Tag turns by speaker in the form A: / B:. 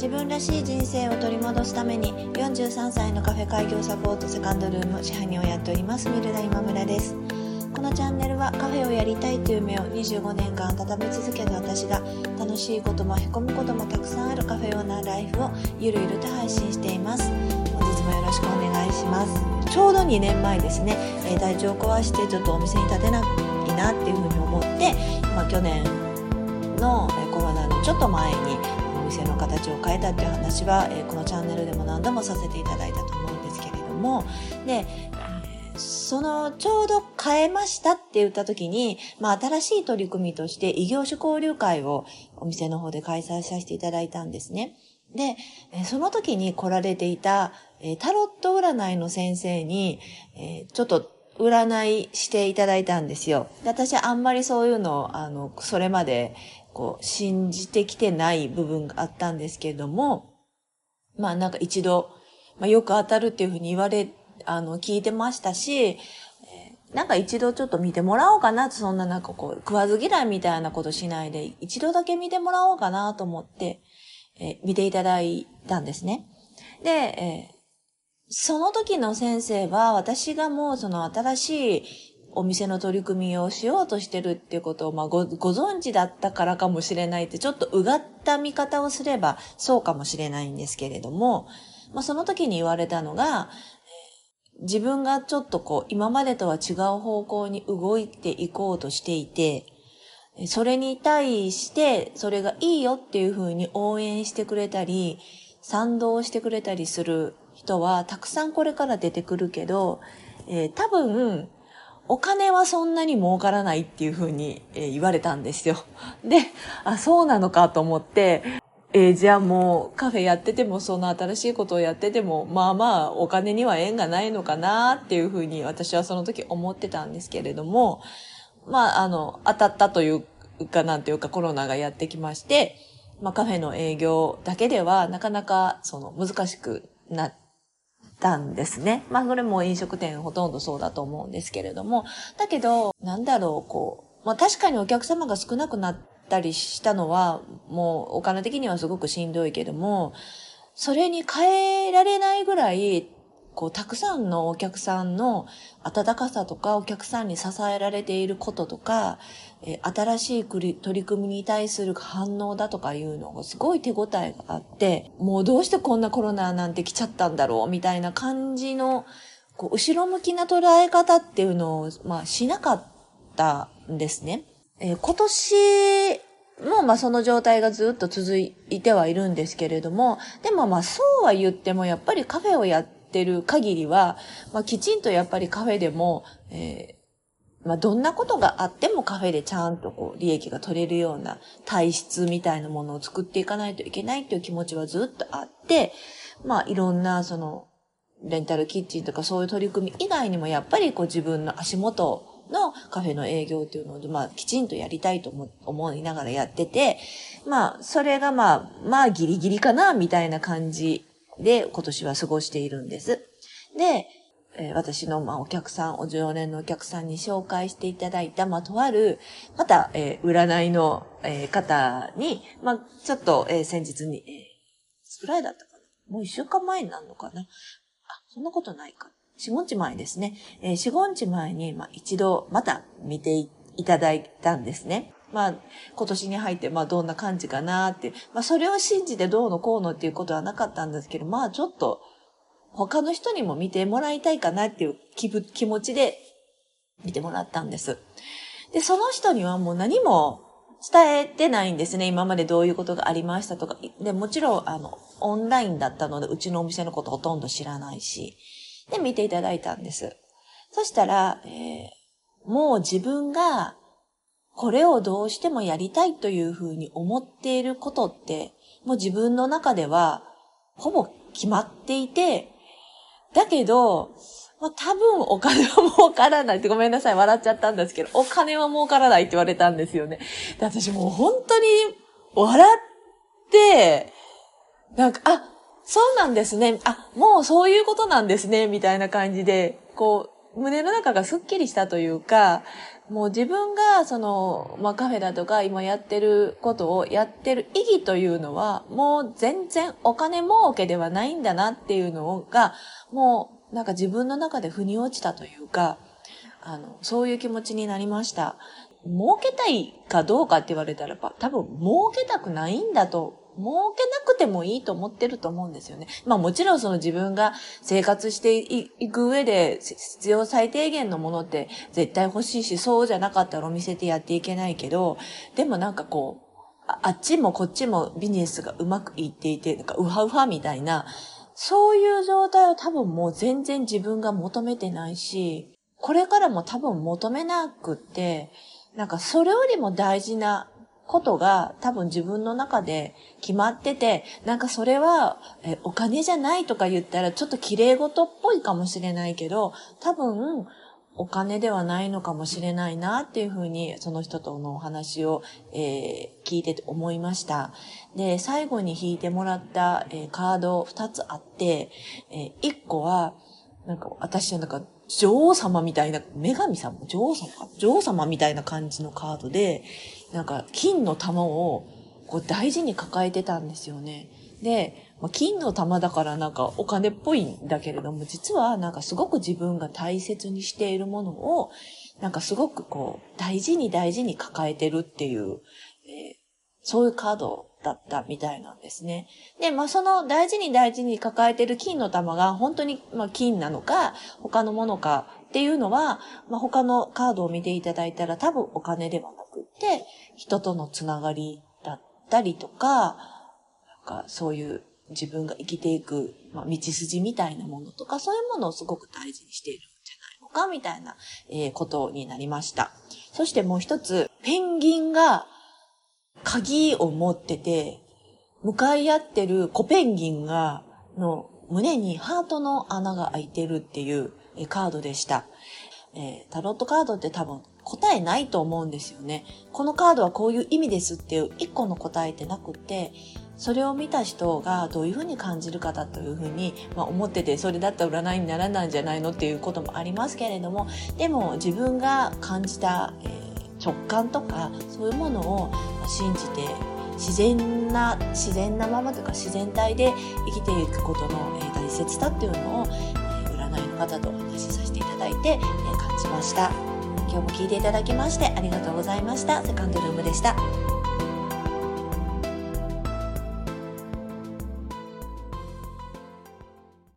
A: 自分らしい人生を取り戻すために43歳のカフェ開業サポートセカンドルーム支配人をやっておりますミルダ今村です。このチャンネルはカフェをやりたいという夢を25年間温め続けた私が楽しいこともへこむこともたくさんあるカフェオーナーライフをゆるゆると配信しています。本日もよろしくお願いします。ちょうど2年前ですね。体調を壊してちょっとお店に立てないなっていうふうに思って、まあ、去年のコロナのちょっと前に店の形を変えたっていう話は、えこのチャンネルでも何度もさせていただいたと思うんですけれどもでそのちょうど変えましたって言った時に、まあ新しい取り組みとして異業種交流会をお店の方で開催させていただいたんですね。で、その時に来られていたタロット占いの先生に、ちょっと占いしていただいたんですよ。私はあんまりそういうのを、あの、それまで、こう、信じてきてない部分があったんですけれども、まあなんか一度、まあよく当たるっていうふうに言われ、あの、聞いてましたし、なんか一度ちょっと見てもらおうかなとそんななんかこう、食わず嫌いみたいなことしないで、一度だけ見てもらおうかなと思って、え、見ていただいたんですね。で、えその時の先生は私がもうその新しいお店の取り組みをしようとしてるっていうことを、まあご、ご存知だったからかもしれないって、ちょっとうがった見方をすればそうかもしれないんですけれども、まあ、その時に言われたのが、自分がちょっとこう、今までとは違う方向に動いていこうとしていて、それに対して、それがいいよっていうふうに応援してくれたり、賛同してくれたりする人はたくさんこれから出てくるけど、えー、多分、お金はそんなに儲からないっていうふうに、え、言われたんですよ。で、あ、そうなのかと思って、えー、じゃあもうカフェやっててもその新しいことをやっててもまあまあお金には縁がないのかなっていうふうに私はその時思ってたんですけれどもまああの当たったというかなんていうかコロナがやってきましてまあカフェの営業だけではなかなかその難しくなったんですね。まあ、それも飲食店ほとんどそうだと思うんですけれども。だけど、なんだろう、こう、まあ、確かにお客様が少なくなったりしたのは、もうお金的にはすごくしんどいけども、それに変えられないぐらいこう、たくさんのお客さんの温かさとか、お客さんに支えられていることとか、え新しい取り組みに対する反応だとかいうのがすごい手応えがあって、もうどうしてこんなコロナなんて来ちゃったんだろうみたいな感じの、こう、後ろ向きな捉え方っていうのを、まあ、しなかったんですね。えー、今年も、まあ、その状態がずっと続いてはいるんですけれども、でもまあ、そうは言っても、やっぱりカフェをやっってる限りは、まあ、きちんとやっぱりカフェでも、えー、まあ、どんなことがあってもカフェでちゃんとこう、利益が取れるような体質みたいなものを作っていかないといけないっていう気持ちはずっとあって、まあ、いろんな、その、レンタルキッチンとかそういう取り組み以外にもやっぱりこう自分の足元のカフェの営業っていうのを、まあ、きちんとやりたいと思いながらやってて、まあ、それがまあ、まあ、ギリギリかな、みたいな感じで今年は過ごしているんです。で、え、私の、ま、お客さん、お常連のお客さんに紹介していただいた、まあ、とある、また、えー、占いの、えー、方に、まあ、ちょっと、えー、先日に、えー、いつぐらいだったかな？もう一週間前になるのかな？あ、そんなことないか。四五日前ですね。えー、四五日前に、まあ、一度、また見ていただいたんですね。まあ、今年に入って、まあ、どんな感じかなって。まあ、それを信じてどうのこうのっていうことはなかったんですけど、まあ、ちょっと、他の人にも見てもらいたいかなっていう気持ちで見てもらったんです。で、その人にはもう何も伝えてないんですね。今までどういうことがありましたとか。で、もちろん、あの、オンラインだったので、うちのお店のことほとんど知らないし。で、見ていただいたんです。そしたら、えー、もう自分がこれをどうしてもやりたいというふうに思っていることって、もう自分の中ではほぼ決まっていて、だけど、まあ、多分お金は儲からないってごめんなさい、笑っちゃったんですけど、お金は儲からないって言われたんですよね。で、私もう本当に笑って、なんか、あ、そうなんですね。あ、もうそういうことなんですね。みたいな感じで、こう、胸の中がスッキリしたというか、もう自分がその、まあ、カフェだとか今やってることをやってる意義というのは、もう全然お金儲けではないんだなっていうのが、もうなんか自分の中で腑に落ちたというか、あの、そういう気持ちになりました。儲けたいかどうかって言われたらば、多分儲けたくないんだと儲けなくてもいいと思ってると思うんですよね。まあもちろんその自分が生活していく上で必要最低限のものって絶対欲しいし、そうじゃなかったらお店でやっていけないけど、でもなんかこう、あっちもこっちもビジネスがうまくいっていて、なんかウハウハみたいな、そういう状態を多分もう全然自分が求めてないし、これからも多分求めなくって、なんかそれよりも大事なことが多分自分の中で決まってて、なんかそれはえお金じゃないとか言ったらちょっと綺麗事っぽいかもしれないけど、多分お金ではないのかもしれないなっていうふうにその人とのお話を、えー、聞いてて思いました。で、最後に引いてもらった、えー、カード2つあって、えー、1個は、なんか私はなんか女王様みたいな、女神様女王様？女王様みたいな感じのカードで、なんか金の玉をこう大事に抱えてたんですよね。で、まあ、金の玉だからなんかお金っぽいんだけれども、実はなんかすごく自分が大切にしているものを、なんかすごくこう、大事に大事に抱えてるっていう、えー、そういうカードだったみたいなんですね。で、まあその大事に大事に抱えてる金の玉が本当に、まあ、金なのか、他のものかっていうのは、まあ他のカードを見ていただいたら多分お金ではなくって、人とのつながりだったりとか、なんかそういう自分が生きていく、まあ、道筋みたいなものとか、そういうものをすごく大事にしているんじゃないのか、みたいな、えー、ことになりました。そしてもう一つ、ペンギンが鍵を持ってて、向かい合ってるコペンギンが、の胸にハートの穴が開いてるっていうカードでした。えー、タロットカードって多分答えないと思うんですよね。このカードはこういう意味ですっていう一個の答えってなくって、それを見た人がどういうふうに感じるかだというふうに、まあ、思ってて、それだったら占いにならないんじゃないのっていうこともありますけれども、でも自分が感じた、えー、直感とかそういうものを信じて自然な自然なままというか自然体で生きていくことの、え、大切さっていうのを、え、占いの方とお話しさせていただいて、え、感じました。今日も聞いていただきましてありがとうございました。セカンドルームでした。